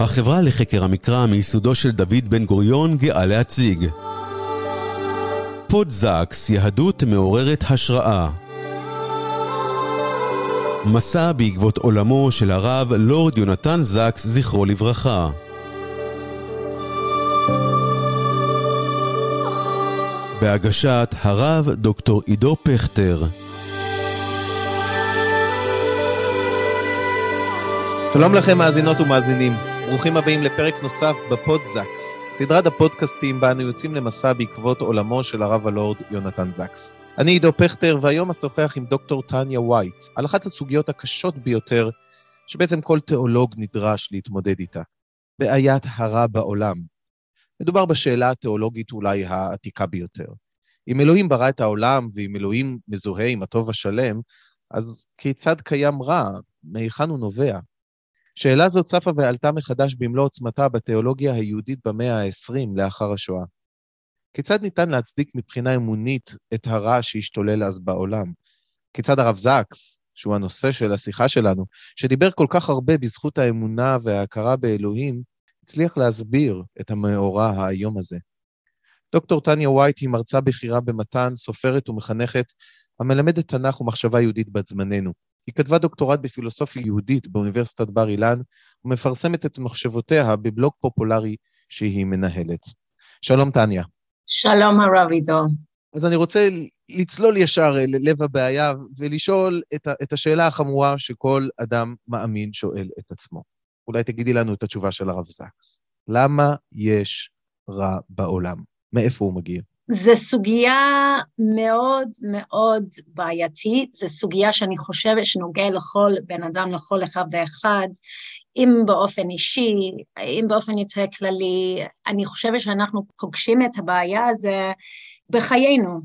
החברה לחקר המקרא מיסודו של דוד בן גוריון גאה להציג. פודזקס, יהדות מעוררת השראה. מסע בעקבות עולמו של הרב לורד יונתן זקס, זכרו לברכה. בהגשת הרב דוקטור עידו פכטר. שלום לכם מאזינות ומאזינים, ברוכים הבאים לפרק נוסף בפודזקס, סדרת הפודקאסטים בה אנו יוצאים למסע בעקבות עולמו של הרב הלורד יונתן זקס. אני עידו פכטר, והיום אשוחח עם דוקטור טניה וייט על אחת הסוגיות הקשות ביותר שבעצם כל תיאולוג נדרש להתמודד איתה, בעיית הרע בעולם. מדובר בשאלה התיאולוגית אולי העתיקה ביותר. אם אלוהים ברא את העולם ואם אלוהים מזוהה עם הטוב השלם, אז כיצד קיים רע? מהיכן הוא נובע? שאלה זו צפה ועלתה מחדש במלוא עוצמתה בתיאולוגיה היהודית במאה ה-20 לאחר השואה. כיצד ניתן להצדיק מבחינה אמונית את הרע שהשתולל אז בעולם? כיצד הרב זקס, שהוא הנושא של השיחה שלנו, שדיבר כל כך הרבה בזכות האמונה וההכרה באלוהים, הצליח להסביר את המאורע האיום הזה. דוקטור טניה ווייט היא מרצה בכירה במתן, סופרת ומחנכת, המלמדת תנ"ך ומחשבה יהודית בת זמננו. היא כתבה דוקטורט בפילוסופיה יהודית באוניברסיטת בר אילן, ומפרסמת את מחשבותיה בבלוג פופולרי שהיא מנהלת. שלום, טניה. שלום, הרב עידו. אז אני רוצה לצלול ישר ללב הבעיה ולשאול את, את השאלה החמורה שכל אדם מאמין שואל את עצמו. אולי תגידי לנו את התשובה של הרב זקס. למה יש רע בעולם? מאיפה הוא מגיע? זו סוגיה מאוד מאוד בעייתית, זו סוגיה שאני חושבת שנוגע לכל בן אדם, לכל אחד ואחד, אם באופן אישי, אם באופן יותר כללי, אני חושבת שאנחנו פוגשים את הבעיה הזו בחיינו.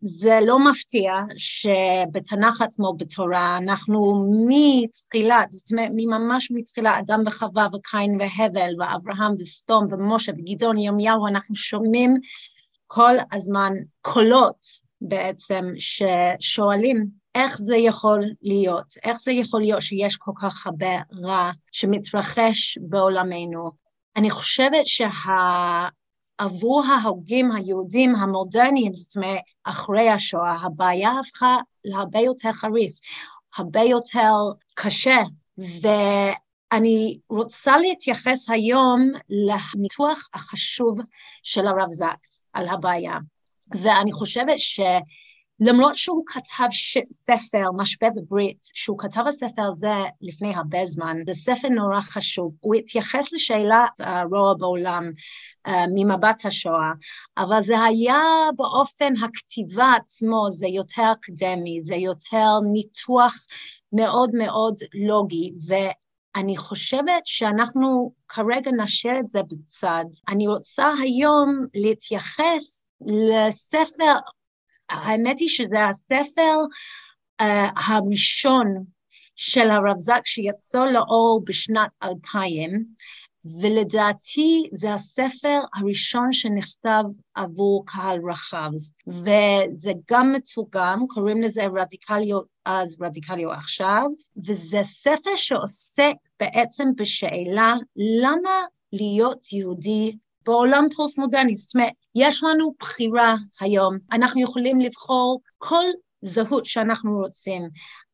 זה לא מפתיע שבתנ"ך עצמו, בתורה, אנחנו מתחילת, זאת אומרת, ממש מתחילה, אדם וחווה וקין והבל ואברהם וסתום ומשה וגדעון ירמיהו, אנחנו שומעים כל הזמן קולות בעצם ששואלים איך זה יכול להיות, איך זה יכול להיות שיש כל כך הרבה רע שמתרחש בעולמנו. אני חושבת שעבור ההוגים היהודים המודרניים, זאת אומרת, אחרי השואה, הבעיה הפכה להרבה יותר חריף, הרבה יותר קשה, ואני רוצה להתייחס היום לניתוח החשוב של הרב זקס. על הבעיה. ואני חושבת שלמרות שהוא כתב ש... ספר, משווה בברית, שהוא כתב הספר הזה לפני הרבה זמן, זה ספר נורא חשוב. הוא התייחס לשאלת הרוע בעולם uh, ממבט השואה, אבל זה היה באופן הכתיבה עצמו, זה יותר אקדמי, זה יותר ניתוח מאוד מאוד לוגי, ו... אני חושבת שאנחנו כרגע נשאר את זה בצד. אני רוצה היום להתייחס לספר, האמת היא שזה הספר uh, הראשון של הרב זק שיצא לאור בשנת 2000, ולדעתי זה הספר הראשון שנכתב עבור קהל רחב, וזה גם מתורגם, קוראים לזה רדיקליות אז, רדיקליות עכשיו, וזה ספר שעוסק בעצם בשאלה למה להיות יהודי בעולם פוסט-מודרני, זאת אומרת, יש לנו בחירה היום, אנחנו יכולים לבחור כל זהות שאנחנו רוצים.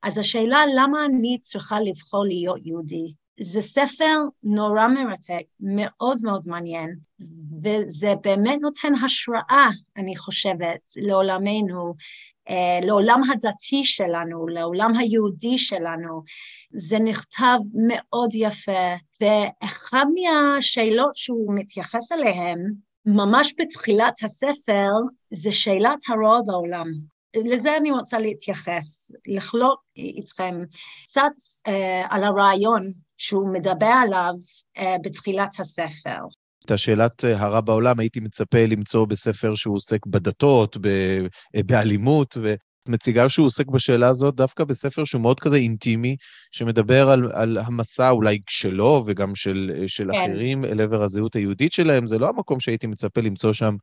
אז השאלה למה אני צריכה לבחור להיות יהודי? זה ספר נורא מרתק, מאוד מאוד מעניין, וזה באמת נותן השראה, אני חושבת, לעולמנו, אה, לעולם הדתי שלנו, לעולם היהודי שלנו. זה נכתב מאוד יפה, ואחת מהשאלות שהוא מתייחס אליהן, ממש בתחילת הספר, זה שאלת הרוע בעולם. לזה אני רוצה להתייחס, לחלוק איתכם קצת אה, על הרעיון שהוא מדבר עליו uh, בתחילת הספר. את השאלת אה, הרע בעולם הייתי מצפה למצוא בספר שהוא עוסק בדתות, אה, באלימות, ואת מציגה שהוא עוסק בשאלה הזאת דווקא בספר שהוא מאוד כזה אינטימי, שמדבר על, על המסע אולי שלו וגם של, של כן. אחרים אל עבר הזהות היהודית שלהם, זה לא המקום שהייתי מצפה למצוא שם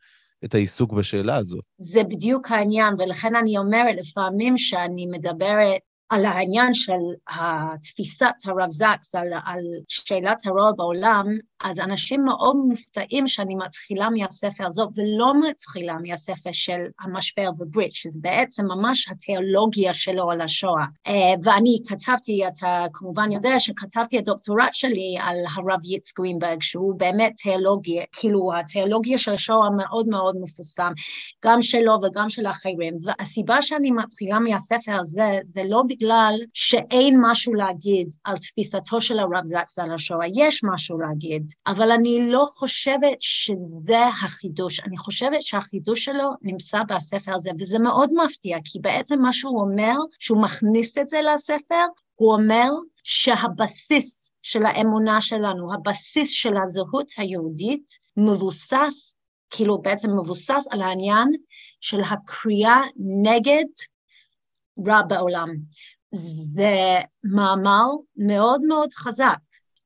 את העיסוק בשאלה הזאת. זה בדיוק העניין, ולכן אני אומרת לפעמים שאני מדברת על העניין של התפיסת הרב זקס, על, על שאלת הרוע בעולם, אז אנשים מאוד מופתעים שאני מתחילה מהספר הזאת ולא מתחילה מהספר של המשבר בברית, שזה בעצם ממש התיאולוגיה שלו על השואה. אה, ואני כתבתי, אתה כמובן יודע שכתבתי את הדוקטורט שלי על הרב יצ גרינברג, שהוא באמת תיאולוגיה, כאילו התיאולוגיה של השואה מאוד מאוד מפורסם, גם שלו וגם של אחרים. והסיבה שאני מתחילה מהספר הזה, זה לא בגלל שאין משהו להגיד על תפיסתו של הרב זקס על השואה, יש משהו להגיד, אבל אני לא חושבת שזה החידוש, אני חושבת שהחידוש שלו נמצא בספר הזה, וזה מאוד מפתיע, כי בעצם מה שהוא אומר, שהוא מכניס את זה לספר, הוא אומר שהבסיס של האמונה שלנו, הבסיס של הזהות היהודית, מבוסס, כאילו בעצם מבוסס על העניין של הקריאה נגד רע בעולם. זה מאמר מאוד מאוד חזק,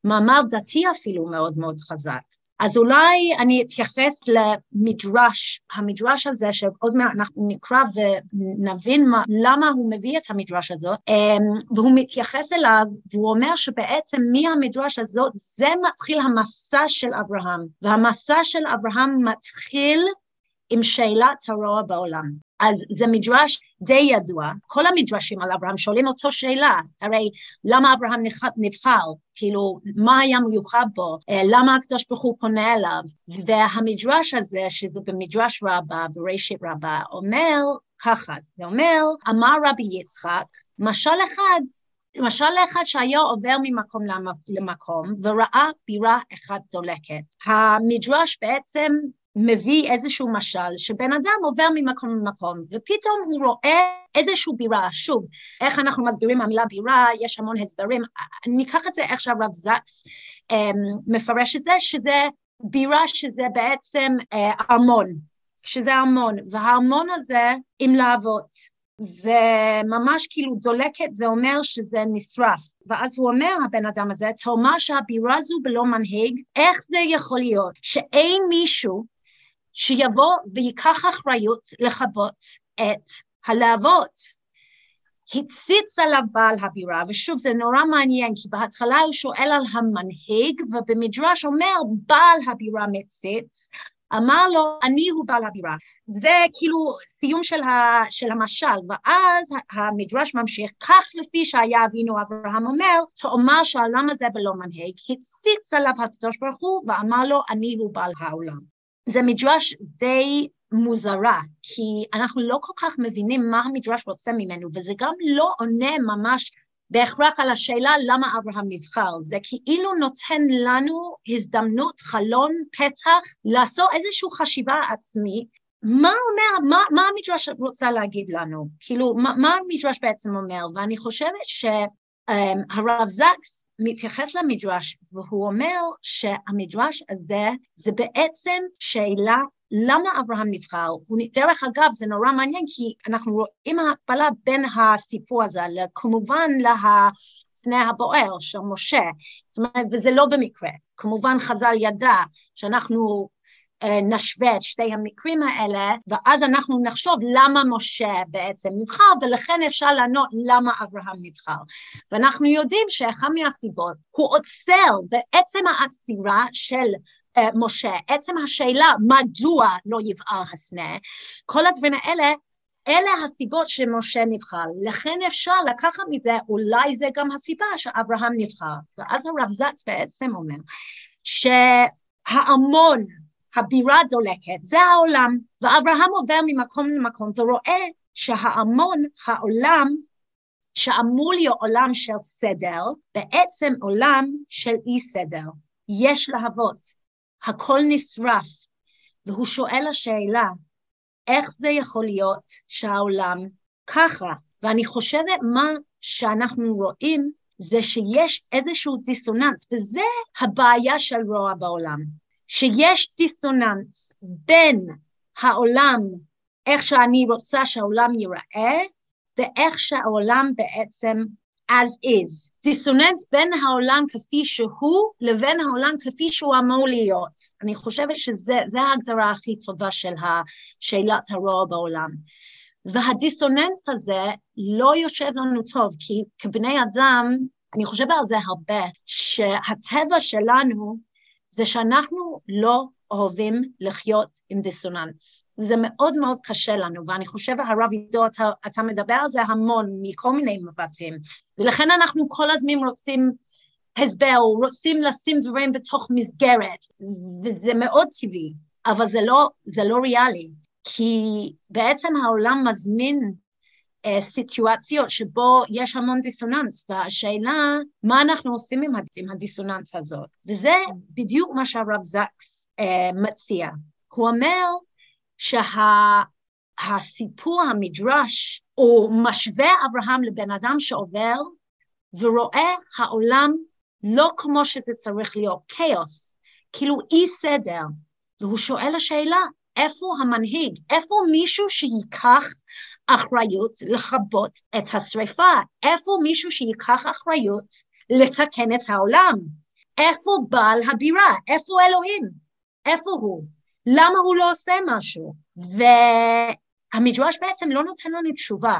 מאמר דתי אפילו מאוד מאוד חזק. אז אולי אני אתייחס למדרש, המדרש הזה שעוד מעט אנחנו נקרא ונבין מה, למה הוא מביא את המדרש הזאת, אמ, והוא מתייחס אליו והוא אומר שבעצם מהמדרש הזאת זה מתחיל המסע של אברהם, והמסע של אברהם מתחיל עם שאלת הרוע בעולם. אז זה מדרש די ידוע, כל המדרשים על אברהם שואלים אותו שאלה, הרי למה אברהם נבחר, כאילו מה היה מיוחד בו, אה, למה הקדוש ברוך הוא פונה אליו, והמדרש הזה, שזה במדרש רבה, בראשית רבה, אומר ככה, זה אומר, אמר רבי יצחק, משל אחד למשל לאחד שהיה עובר ממקום למקום וראה בירה אחת דולקת. המדרש בעצם מביא איזשהו משל שבן אדם עובר ממקום למקום ופתאום הוא רואה איזשהו בירה, שוב, איך אנחנו מסבירים המילה בירה, יש המון הסברים, ניקח את זה איך שהרב זקס um, מפרש את זה, שזה בירה שזה בעצם uh, ארמון, שזה ארמון, והארמון הזה עם להבות. זה ממש כאילו דולקת, זה אומר שזה נשרף. ואז הוא אומר, הבן אדם הזה, תאמר שהבירה זו בלא מנהיג, איך זה יכול להיות שאין מישהו שיבוא ויקח אחריות לכבות את הלהבות. הציץ עליו בעל הבירה, ושוב זה נורא מעניין, כי בהתחלה הוא שואל על המנהיג, ובמדרש אומר בעל הבירה מציץ, אמר לו אני הוא בעל הבירה. זה כאילו סיום של, ה, של המשל, ואז המדרש ממשיך, כך לפי שהיה אבינו אברהם אומר, תאמר שהעולם הזה בלא מנהיג, הציץ עליו הקדוש ברוך הוא ואמר לו אני הוא בעל העולם. זה מדרש די מוזרה, כי אנחנו לא כל כך מבינים מה המדרש רוצה ממנו, וזה גם לא עונה ממש בהכרח על השאלה למה אברהם נבחר, זה כאילו נותן לנו הזדמנות, חלון, פתח, לעשות איזושהי חשיבה עצמית, מה אומר, מה, מה המדרש רוצה להגיד לנו? כאילו, מה, מה המדרש בעצם אומר? ואני חושבת שהרב זקס מתייחס למדרש והוא אומר שהמדרש הזה זה בעצם שאלה למה אברהם נבחר, דרך אגב זה נורא מעניין כי אנחנו רואים ההקבלה בין הסיפור הזה כמובן לסנה הבוער של משה, זאת אומרת וזה לא במקרה, כמובן חז"ל ידע שאנחנו נשווה את שתי המקרים האלה, ואז אנחנו נחשוב למה משה בעצם נבחר, ולכן אפשר לענות למה אברהם נבחר. ואנחנו יודעים שאחת מהסיבות, הוא עוצר בעצם העצירה של uh, משה, עצם השאלה מדוע לא יבער הסנה, כל הדברים האלה אלה הסיבות שמשה נבחר, לכן אפשר לקחת מזה, אולי זה גם הסיבה שאברהם נבחר. ואז הרב זץ בעצם אומר שההמון הבירה דולקת, זה העולם, ואברהם עובר ממקום למקום ורואה שההמון, העולם, שאמור להיות עולם של סדר, בעצם עולם של אי סדר. יש להבות, הכל נשרף, והוא שואל השאלה, איך זה יכול להיות שהעולם ככה? ואני חושבת מה שאנחנו רואים זה שיש איזשהו דיסוננס, וזה הבעיה של רוע בעולם. שיש דיסוננס בין העולם, איך שאני רוצה שהעולם ייראה, ואיך שהעולם בעצם as is. דיסוננס בין העולם כפי שהוא לבין העולם כפי שהוא אמור להיות. אני חושבת שזו ההגדרה הכי טובה של שאלת הרוע בעולם. והדיסוננס הזה לא יושב לנו טוב, כי כבני אדם, אני חושבת על זה הרבה, שהטבע שלנו זה שאנחנו לא אוהבים לחיות עם דיסוננס. זה מאוד מאוד קשה לנו, ואני חושבת, הרב עידו, אתה, אתה מדבר על זה המון, מכל מיני מבטים, ולכן אנחנו כל הזמן רוצים הסבר, רוצים לשים דברים בתוך מסגרת, וזה מאוד טבעי, אבל זה לא, זה לא ריאלי, כי בעצם העולם מזמין סיטואציות שבו יש המון דיסוננס, והשאלה, מה אנחנו עושים עם, עם הדיסוננס הזאת? וזה בדיוק מה שהרב זקס uh, מציע. הוא אומר שהסיפור, שה, המדרש, הוא משווה אברהם לבן אדם שעובר ורואה העולם לא כמו שזה צריך להיות, כאוס, כאילו אי סדר, והוא שואל השאלה, איפה המנהיג? איפה מישהו שייקח אחריות לכבות את השריפה? איפה מישהו שייקח אחריות לתקן את העולם? איפה בעל הבירה? איפה אלוהים? איפה הוא? למה הוא לא עושה משהו? והמדרש בעצם לא נותן לנו תשובה,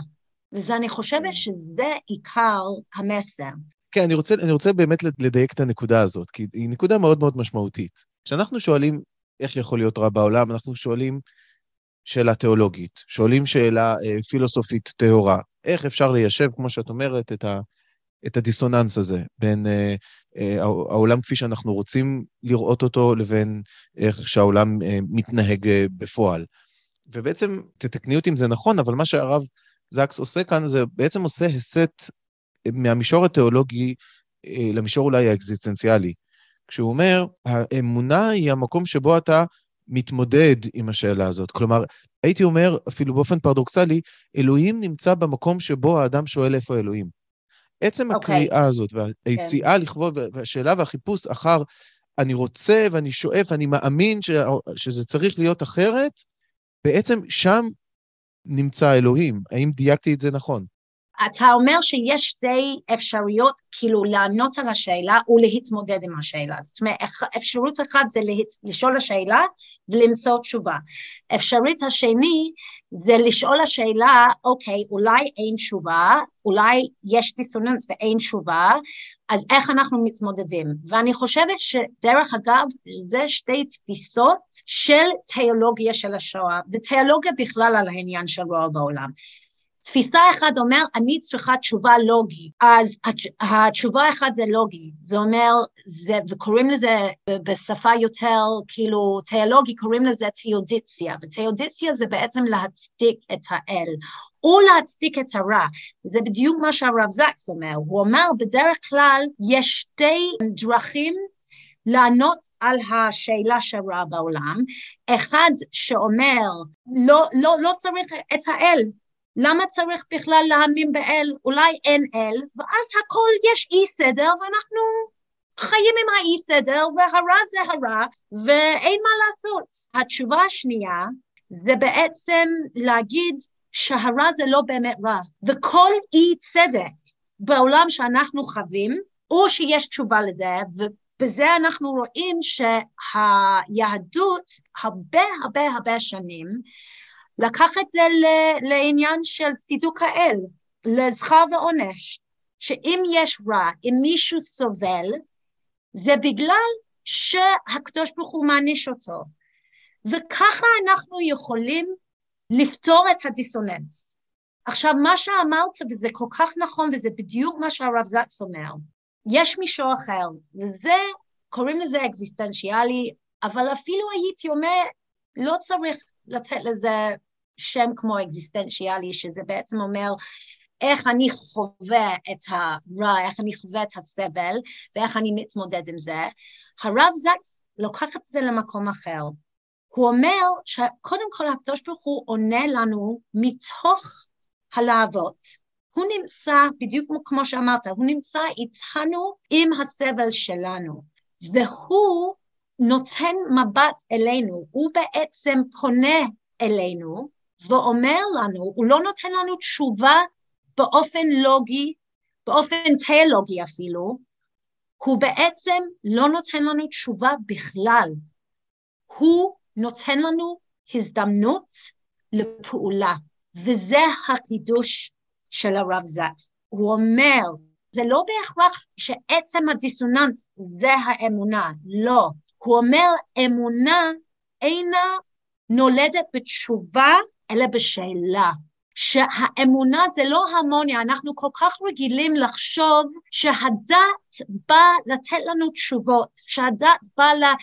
וזה אני חושבת שזה עיקר המסר. כן, אני רוצה, אני רוצה באמת לדייק את הנקודה הזאת, כי היא נקודה מאוד מאוד משמעותית. כשאנחנו שואלים איך יכול להיות רע בעולם, אנחנו שואלים שאלה תיאולוגית, שואלים שאלה אה, פילוסופית טהורה. איך אפשר ליישב, כמו שאת אומרת, את, ה, את הדיסוננס הזה בין אה, אה, העולם כפי שאנחנו רוצים לראות אותו לבין איך שהעולם אה, מתנהג אה, בפועל. ובעצם, תתקני אותי אם זה נכון, אבל מה שהרב זקס עושה כאן זה בעצם עושה הסט מהמישור התיאולוגי אה, למישור אולי האקזיסטנציאלי. כשהוא אומר, האמונה היא המקום שבו אתה מתמודד עם השאלה הזאת. כלומר, הייתי אומר, אפילו באופן פרדוקסלי, אלוהים נמצא במקום שבו האדם שואל איפה אלוהים. עצם okay. אוקיי. הקריאה הזאת והיציאה כן. לכבוד והשאלה והחיפוש אחר אני רוצה ואני שואף, אני מאמין ש... שזה צריך להיות אחרת, בעצם שם נמצא אלוהים. האם דייקתי את זה נכון? אתה אומר שיש שתי אפשרויות כאילו לענות על השאלה ולהתמודד עם השאלה. זאת אומרת, אפשרות אחת זה לשאול השאלה ולמצוא תשובה. אפשרות השני זה לשאול השאלה, אוקיי, אולי אין תשובה, אולי יש דיסוננס ואין תשובה, אז איך אנחנו מתמודדים? ואני חושבת שדרך אגב, זה שתי תפיסות של תיאולוגיה של השואה, ותיאולוגיה בכלל על העניין של רוע בעולם. תפיסה אחת אומר, אני צריכה תשובה לוגית, אז התשובה אחת זה לוגי, זה אומר, זה, וקוראים לזה בשפה יותר כאילו תיאולוגי, קוראים לזה תיאודיציה, ותיאודיציה זה בעצם להצדיק את האל, או להצדיק את הרע, זה בדיוק מה שהרב זקס אומר, הוא אומר בדרך כלל יש שתי דרכים לענות על השאלה שרע בעולם, אחד שאומר לא, לא, לא צריך את האל, למה צריך בכלל להאמין באל? אולי אין אל, ואז הכל יש אי סדר ואנחנו חיים עם האי סדר והרע זה הרע ואין מה לעשות. התשובה השנייה זה בעצם להגיד שהרע זה לא באמת רע, וכל אי צדק בעולם שאנחנו חווים, או שיש תשובה לזה, ובזה אנחנו רואים שהיהדות הרבה הרבה הרבה שנים לקח את זה לעניין של צידוק האל, לזכר ועונש, שאם יש רע, אם מישהו סובל, זה בגלל שהקדוש ברוך הוא מעניש אותו. וככה אנחנו יכולים לפתור את הדיסוננס. עכשיו, מה שאמרת, וזה כל כך נכון, וזה בדיוק מה שהרב זקס אומר, יש מישור אחר, וזה, קוראים לזה אקזיסטנציאלי, אבל אפילו הייתי אומר, לא צריך לתת לזה שם כמו אקזיסטנציאלי, שזה בעצם אומר איך אני חווה את הרע, איך אני חווה את הסבל, ואיך אני מתמודד עם זה. הרב זקס לוקח את זה למקום אחר. הוא אומר שקודם כל הקדוש ברוך הוא עונה לנו מתוך הלהבות. הוא נמצא, בדיוק כמו שאמרת, הוא נמצא איתנו עם הסבל שלנו, והוא נותן מבט אלינו, הוא בעצם פונה אלינו ואומר לנו, הוא לא נותן לנו תשובה באופן לוגי, באופן תיאולוגי אפילו, הוא בעצם לא נותן לנו תשובה בכלל. הוא נותן לנו הזדמנות לפעולה. וזה החידוש של הרב זקס. הוא אומר, זה לא בהכרח שעצם הדיסוננס זה האמונה, לא. הוא אומר, אמונה אינה נולדת בתשובה, אלא בשאלה. שהאמונה זה לא הרמוניה, אנחנו כל כך רגילים לחשוב שהדת באה לתת לנו תשובות, שהדת באה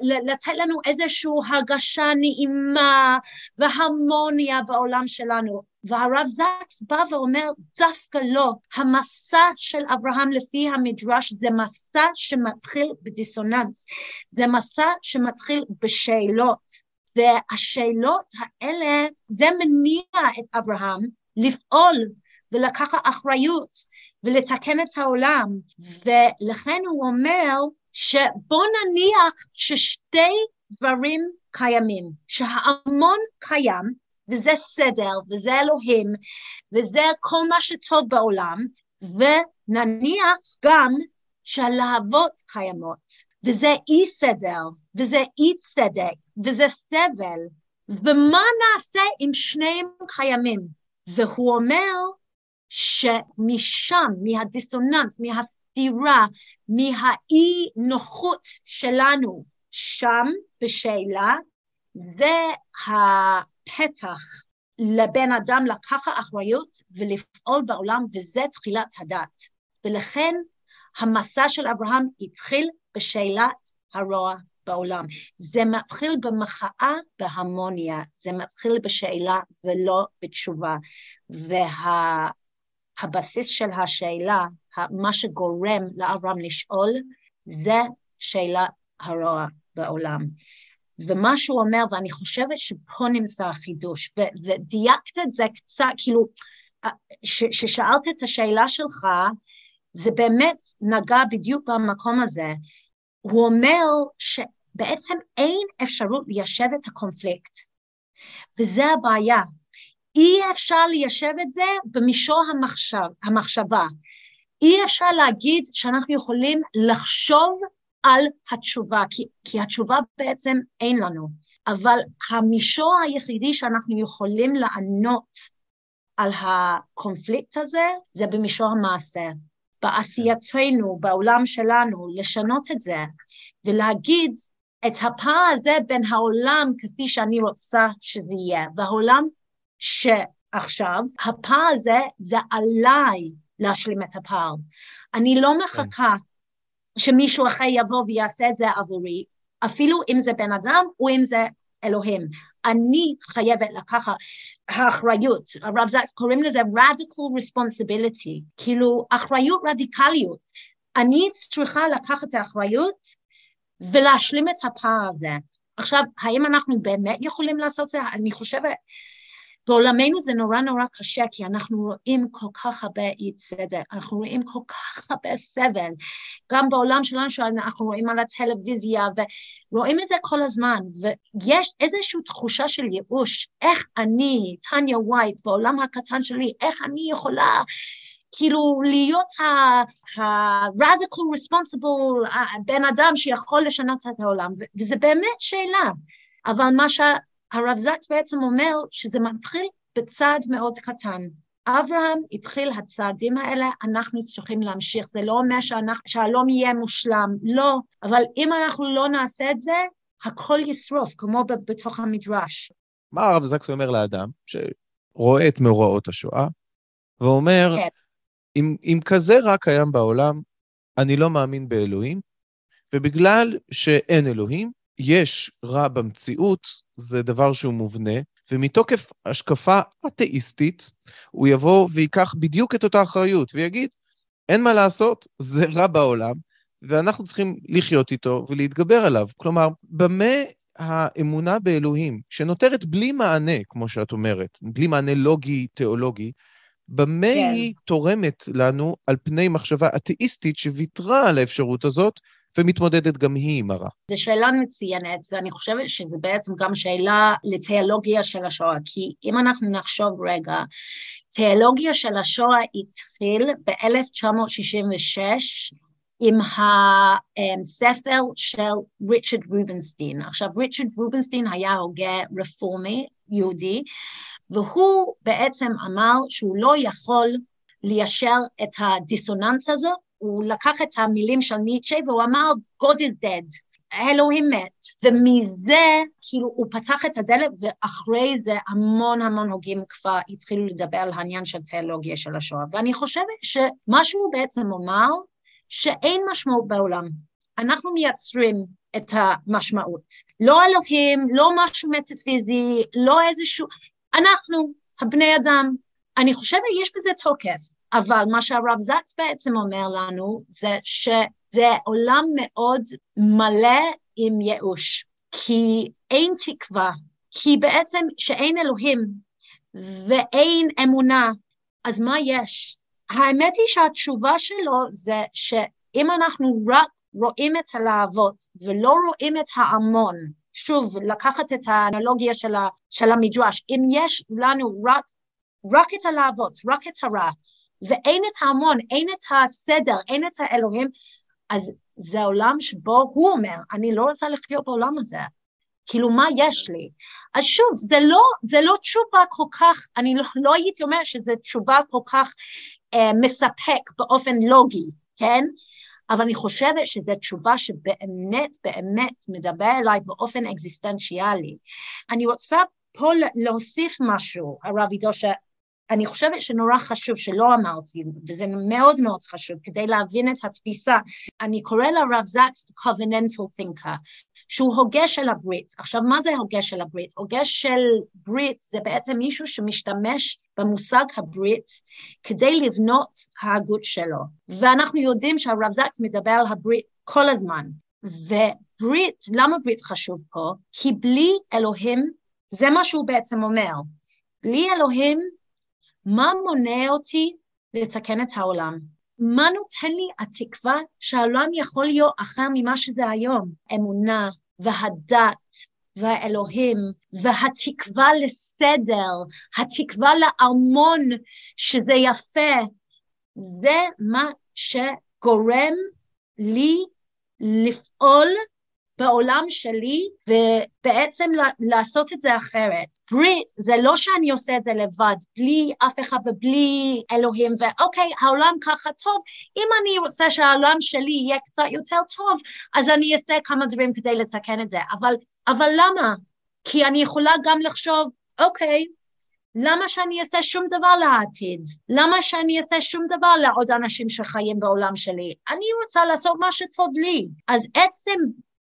לתת לנו איזושהי הרגשה נעימה והרמוניה בעולם שלנו. והרב זקס בא ואומר דווקא לא, המסע של אברהם לפי המדרש זה מסע שמתחיל בדיסוננס, זה מסע שמתחיל בשאלות. והשאלות האלה, זה מניע את אברהם לפעול ולקחת אחריות ולתקן את העולם. ולכן הוא אומר שבוא נניח ששתי דברים קיימים, שההמון קיים, וזה סדר, וזה אלוהים, וזה כל מה שטוב בעולם, ונניח גם שהלהבות קיימות. וזה אי סדר, וזה אי צדק, וזה סבל, ומה נעשה אם שניהם קיימים? והוא אומר שמשם, מהדיסוננס, מהסתירה, מהאי נוחות שלנו, שם בשאלה, זה הפתח לבן אדם לקחת אחריות ולפעול בעולם, וזה תחילת הדת. ולכן המסע של אברהם התחיל בשאלת הרוע בעולם. זה מתחיל במחאה בהמוניה, זה מתחיל בשאלה ולא בתשובה. והבסיס וה, של השאלה, מה שגורם לאברהם לשאול, זה שאלת הרוע בעולם. ומה שהוא אומר, ואני חושבת שפה נמצא החידוש, ודייקת את זה קצת, כאילו, כששאלת את השאלה שלך, זה באמת נגע בדיוק במקום הזה. הוא אומר שבעצם אין אפשרות ליישב את הקונפליקט, וזה הבעיה. אי אפשר ליישב את זה במישור המחשב, המחשבה. אי אפשר להגיד שאנחנו יכולים לחשוב על התשובה, כי, כי התשובה בעצם אין לנו. אבל המישור היחידי שאנחנו יכולים לענות על הקונפליקט הזה, זה במישור המעשה. בעשייתנו, בעולם שלנו, לשנות את זה ולהגיד את הפער הזה בין העולם כפי שאני רוצה שזה יהיה, והעולם שעכשיו, הפער הזה זה עליי להשלים את הפער. אני לא מחכה שמישהו אחר יבוא ויעשה את זה עבורי, אפילו אם זה בן אדם או אם זה אלוהים. אני חייבת לקחת האחריות, הרב זקס קוראים לזה radical responsibility, כאילו אחריות רדיקליות. אני צריכה לקחת את האחריות ולהשלים את הפער הזה. עכשיו, האם אנחנו באמת יכולים לעשות זה? אני חושבת בעולמנו זה נורא נורא קשה, כי אנחנו רואים כל כך הרבה אי צדק, אנחנו רואים כל כך הרבה סבל. גם בעולם שלנו שאנחנו רואים על הטלוויזיה, ורואים את זה כל הזמן, ויש איזושהי תחושה של ייאוש, איך אני, טניה ווייט, בעולם הקטן שלי, איך אני יכולה כאילו להיות ה-radical responsible, בן אדם שיכול לשנות את העולם, וזה באמת שאלה. אבל מה ש... הרב זקס בעצם אומר שזה מתחיל בצעד מאוד קטן. אברהם התחיל הצעדים האלה, אנחנו צריכים להמשיך. זה לא אומר שהלום יהיה מושלם, לא, אבל אם אנחנו לא נעשה את זה, הכל ישרוף, כמו בתוך המדרש. מה הרב זקס אומר לאדם שרואה את מאורעות השואה, ואומר, כן. אם, אם כזה רע קיים בעולם, אני לא מאמין באלוהים, ובגלל שאין אלוהים, יש רע במציאות, זה דבר שהוא מובנה, ומתוקף השקפה אתאיסטית, הוא יבוא ויקח בדיוק את אותה אחריות ויגיד, אין מה לעשות, זה רע בעולם, ואנחנו צריכים לחיות איתו ולהתגבר עליו. כלומר, במה האמונה באלוהים, שנותרת בלי מענה, כמו שאת אומרת, בלי מענה לוגי-תיאולוגי, במה כן. היא תורמת לנו על פני מחשבה אתאיסטית שוויתרה על האפשרות הזאת ומתמודדת גם היא עם הרע? זו שאלה מצוינת, ואני חושבת שזו בעצם גם שאלה לתיאולוגיה של השואה, כי אם אנחנו נחשוב רגע, תיאולוגיה של השואה התחיל ב-1966 עם הספר של ריצ'רד רובנסטין. עכשיו, ריצ'רד רובנסטין היה הוגה רפורמי, יהודי, והוא בעצם אמר שהוא לא יכול ליישר את הדיסוננס הזו, הוא לקח את המילים של ניטשה והוא אמר God is dead, אלוהים מת, ומזה כאילו הוא פתח את הדלת ואחרי זה המון המון הוגים כבר התחילו לדבר על העניין של תיאולוגיה של השואה, ואני חושבת שמה שהוא בעצם אמר שאין משמעות בעולם, אנחנו מייצרים את המשמעות, לא אלוהים, לא משהו מטאפיזי, לא איזשהו, אנחנו, הבני אדם, אני חושבת יש בזה תוקף, אבל מה שהרב זקס בעצם אומר לנו זה שזה עולם מאוד מלא עם ייאוש, כי אין תקווה, כי בעצם שאין אלוהים ואין אמונה, אז מה יש? האמת היא שהתשובה שלו זה שאם אנחנו רק רואים את הלהבות ולא רואים את ההמון, שוב, לקחת את האנלוגיה של, המדרש, אם יש לנו רק, רק את הלהבות, רק את הרע, ואין את ההמון, אין את הסדר, אין את האלוהים, אז זה עולם שבו הוא אומר, אני לא רוצה לחיות בעולם הזה. כאילו, מה יש לי? אז שוב, זה לא, זה לא תשובה כל כך, אני לא, לא הייתי אומרת שזו תשובה כל כך אה, מספק באופן לוגי, כן? אבל אני חושבת שזו תשובה שבאמת באמת מדבר אליי באופן אקזיסטנציאלי. אני רוצה פה להוסיף משהו, הרב עידו, שאני חושבת שנורא חשוב שלא אמרתי, וזה מאוד מאוד חשוב כדי להבין את התפיסה. אני קורא לרב זקס covenantal thinker, שהוא הוגה של הברית. עכשיו, מה זה הוגה של הברית? הוגה של ברית זה בעצם מישהו שמשתמש במושג הברית כדי לבנות ההגות שלו. ואנחנו יודעים שהרב זקס מדבר על הברית כל הזמן. וברית, למה ברית חשוב פה? כי בלי אלוהים, זה מה שהוא בעצם אומר, בלי אלוהים, מה מונע אותי לתקן את העולם? מה נותן לי התקווה שהעולם יכול להיות אחר ממה שזה היום? אמונה והדת והאלוהים והתקווה לסדר, התקווה לארמון שזה יפה, זה מה שגורם לי לפעול בעולם שלי ובעצם לעשות את זה אחרת. ברית זה לא שאני עושה את זה לבד, בלי אף אחד ובלי אלוהים, ואוקיי, העולם ככה טוב, אם אני רוצה שהעולם שלי יהיה קצת יותר טוב, אז אני אעשה כמה דברים כדי לתקן את זה. אבל, אבל למה? כי אני יכולה גם לחשוב, אוקיי, למה שאני אעשה שום דבר לעתיד? למה שאני אעשה שום דבר לעוד אנשים שחיים בעולם שלי? אני רוצה לעשות מה שטוב לי. אז עצם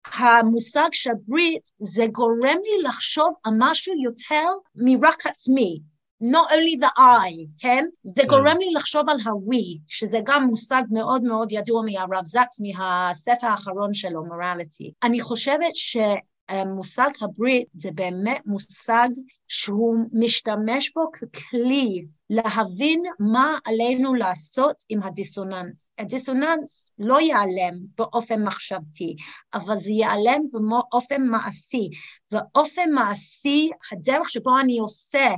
המושג של ברית זה גורם לי לחשוב על משהו יותר מרק עצמי, not only the I, כן? זה כן. גורם לי לחשוב על ה-we, שזה גם מושג מאוד מאוד ידוע מהרב זקס, מהספר האחרון שלו, morality. אני חושבת ש... מושג הברית זה באמת מושג שהוא משתמש בו ככלי להבין מה עלינו לעשות עם הדיסוננס. הדיסוננס לא ייעלם באופן מחשבתי, אבל זה ייעלם באופן מעשי. ואופן מעשי, הדרך שבו אני עושה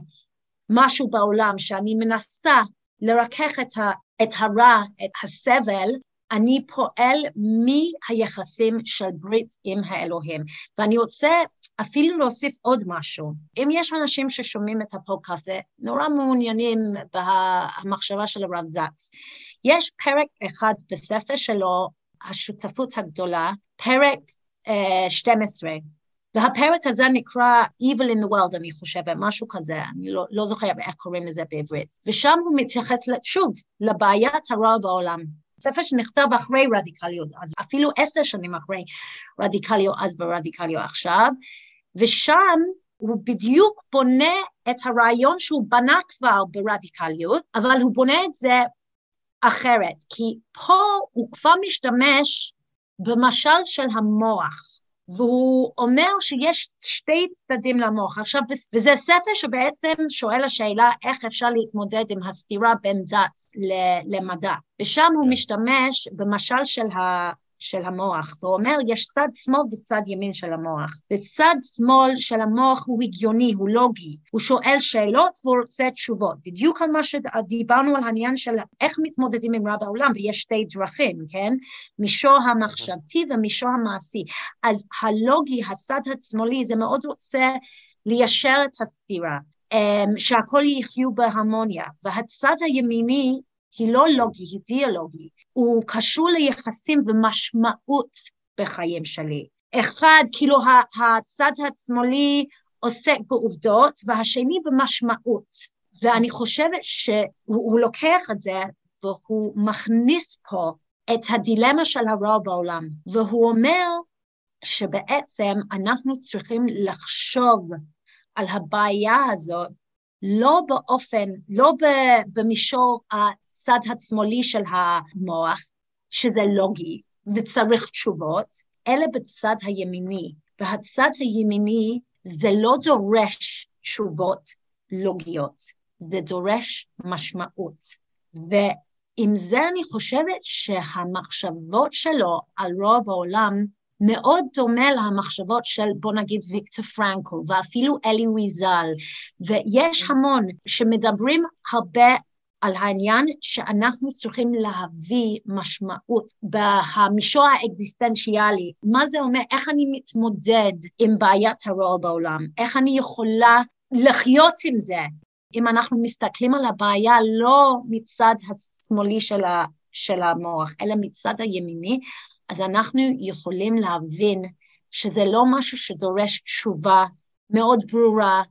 משהו בעולם, שאני מנסה לרכך את, ה, את הרע, את הסבל, אני פועל מהיחסים של ברית עם האלוהים. ואני רוצה אפילו להוסיף עוד משהו. אם יש אנשים ששומעים את הפודקאסט, נורא מעוניינים במחשבה של הרב זקס. יש פרק אחד בספר שלו, השותפות הגדולה, פרק uh, אה, 12, והפרק הזה נקרא Evil in the World, אני חושבת, משהו כזה, אני לא, לא זוכרת איך קוראים לזה בעברית. ושם הוא מתייחס, שוב, לבעיית הרע בעולם. ספר שנכתב אחרי רדיקליות, אז אפילו עשר שנים אחרי רדיקליות אז ורדיקליות עכשיו, ושם הוא בדיוק בונה את הרעיון שהוא בנה כבר ברדיקליות, אבל הוא בונה את זה אחרת, כי פה הוא כבר משתמש במשל של המוח. והוא אומר שיש שתי צדדים למוח. עכשיו, וזה ספר שבעצם שואל השאלה איך אפשר להתמודד עם הסתירה בין דת למדע. ושם הוא כן. משתמש במשל של ה... של המוח, והוא אומר יש צד שמאל וצד ימין של המוח. וצד שמאל של המוח הוא הגיוני, הוא לוגי, הוא שואל שאלות והוא רוצה תשובות. בדיוק על מה שדיברנו על העניין של איך מתמודדים עם רע בעולם, ויש שתי דרכים, כן? מישור המחשבתי ומישור המעשי. אז הלוגי, הצד השמאלי, זה מאוד רוצה ליישר את הסתירה. אמ, שהכל יחיו בהרמוניה, והצד הימיני היא לא לוגי, היא דיאלוגי, הוא קשור ליחסים ומשמעות בחיים שלי. אחד, כאילו הצד השמאלי עוסק בעובדות, והשני במשמעות. ואני חושבת שהוא לוקח את זה והוא מכניס פה את הדילמה של הרוע בעולם, והוא אומר שבעצם אנחנו צריכים לחשוב על הבעיה הזאת לא באופן, לא במישור הצד השמאלי של המוח, שזה לוגי וצריך תשובות, אלא בצד הימיני. והצד הימיני זה לא דורש תשובות לוגיות, זה דורש משמעות. ועם זה אני חושבת שהמחשבות שלו על רוע בעולם מאוד דומה למחשבות של בוא נגיד ויקטור פרנקל ואפילו אלי ויזל, ויש המון שמדברים הרבה על העניין שאנחנו צריכים להביא משמעות במישור האקזיסטנציאלי. מה זה אומר? איך אני מתמודד עם בעיית הרוע בעולם? איך אני יכולה לחיות עם זה? אם אנחנו מסתכלים על הבעיה לא מצד השמאלי של, ה, של המוח, אלא מצד הימיני, אז אנחנו יכולים להבין שזה לא משהו שדורש תשובה מאוד ברורה,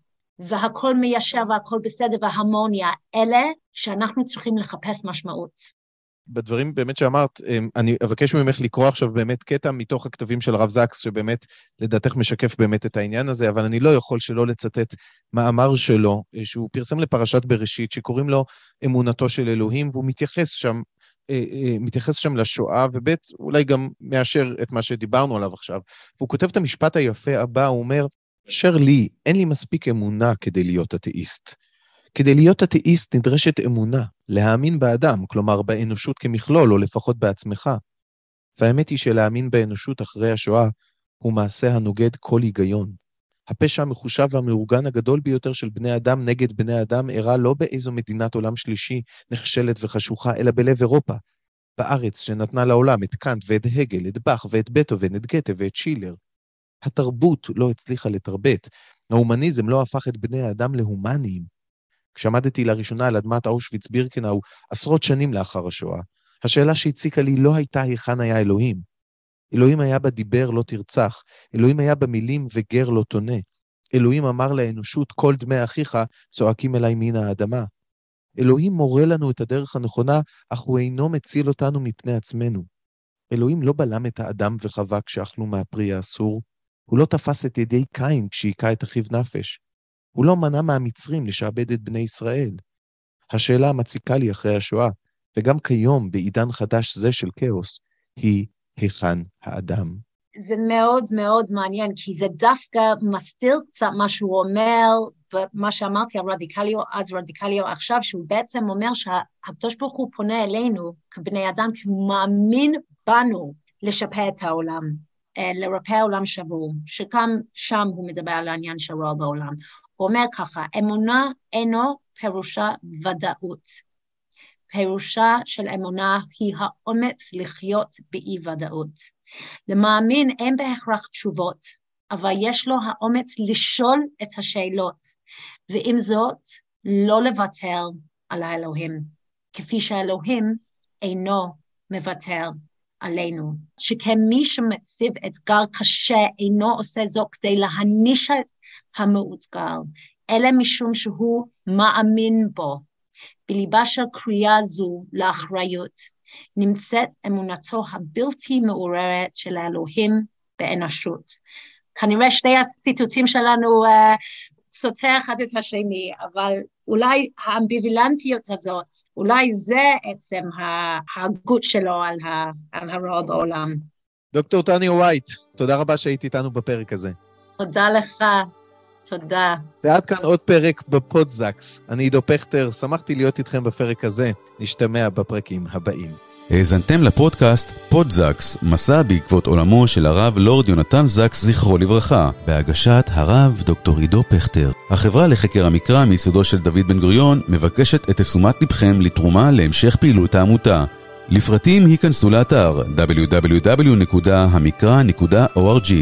והכל מיישר והכל בסדר והרמוניה, אלא שאנחנו צריכים לחפש משמעות. בדברים באמת שאמרת, אמ, אני אבקש ממך לקרוא עכשיו באמת קטע מתוך הכתבים של הרב זקס, שבאמת לדעתך משקף באמת את העניין הזה, אבל אני לא יכול שלא לצטט מאמר שלו, אה, שהוא פרסם לפרשת בראשית, שקוראים לו אמונתו של אלוהים, והוא מתייחס שם, אה, אה, מתייחס שם לשואה, וב' אולי גם מאשר את מה שדיברנו עליו עכשיו. והוא כותב את המשפט היפה הבא, הוא אומר, אשר לי, אין לי מספיק אמונה כדי להיות אתאיסט. כדי להיות אתאיסט נדרשת אמונה, להאמין באדם, כלומר באנושות כמכלול, או לפחות בעצמך. והאמת היא שלהאמין באנושות אחרי השואה הוא מעשה הנוגד כל היגיון. הפשע המחושב והמאורגן הגדול ביותר של בני אדם נגד בני אדם אירע לא באיזו מדינת עולם שלישי נחשלת וחשוכה, אלא בלב אירופה, בארץ שנתנה לעולם את קאנט ואת הגל, את באך ואת בטהובן, את גתה ואת שילר. התרבות לא הצליחה לתרבט, ההומניזם לא הפך את בני האדם להומניים. כשעמדתי לראשונה על אדמת אושוויץ-בירקנאו עשרות שנים לאחר השואה, השאלה שהציקה לי לא הייתה היכן היה אלוהים. אלוהים היה בדיבר לא תרצח, אלוהים היה במילים וגר לא תונה. אלוהים אמר לאנושות, כל דמי אחיך צועקים אליי מן האדמה. אלוהים מורה לנו את הדרך הנכונה, אך הוא אינו מציל אותנו מפני עצמנו. אלוהים לא בלם את האדם וחווה כשאכלו מהפרי האסור, הוא לא תפס את ידי קין כשהיכה את אחיו נפש. הוא לא מנע מהמצרים לשעבד את בני ישראל. השאלה המציקה לי אחרי השואה, וגם כיום, בעידן חדש זה של כאוס, היא היכן האדם. זה מאוד מאוד מעניין, כי זה דווקא מסתיר קצת מה שהוא אומר, במה שאמרתי על רדיקליות, אז רדיקליות עכשיו, שהוא בעצם אומר שהקדוש ברוך הוא פונה אלינו כבני אדם, כי הוא מאמין בנו לשפר את העולם, לרפא עולם שבור, שגם שם הוא מדבר על העניין של רוע בעולם. הוא אומר ככה, אמונה אינו פירושה ודאות. פירושה של אמונה היא האומץ לחיות באי-ודאות. למאמין אין בהכרח תשובות, אבל יש לו האומץ לשאול את השאלות, ועם זאת, לא לוותר על האלוהים, כפי שהאלוהים אינו מוותר עלינו. שכן מי שמציב אתגר קשה אינו עושה זאת כדי להעניש את המאותגר, אלא משום שהוא מאמין בו. בליבה של קריאה זו לאחריות נמצאת אמונתו הבלתי מעוררת של האלוהים באנושות. כנראה שני הציטוטים שלנו uh, סותר אחד את השני, אבל אולי האמביוולנטיות הזאת, אולי זה עצם ההגות שלו על, ה, על הרוע בעולם. דוקטור טניה ווייט, תודה רבה שהיית איתנו בפרק הזה. תודה לך. תודה. ועד כאן עוד פרק בפודזקס. אני עידו פכטר, שמחתי להיות איתכם בפרק הזה. נשתמע בפרקים הבאים. האזנתם לפודקאסט פודזקס, מסע בעקבות עולמו של הרב לורד יונתן זקס, זכרו לברכה, בהגשת הרב דוקטור עידו פכטר. החברה לחקר המקרא מיסודו של דוד בן גוריון מבקשת את תשומת לבכם לתרומה להמשך פעילות העמותה. לפרטים היכנסו לאתר www.המקרא.org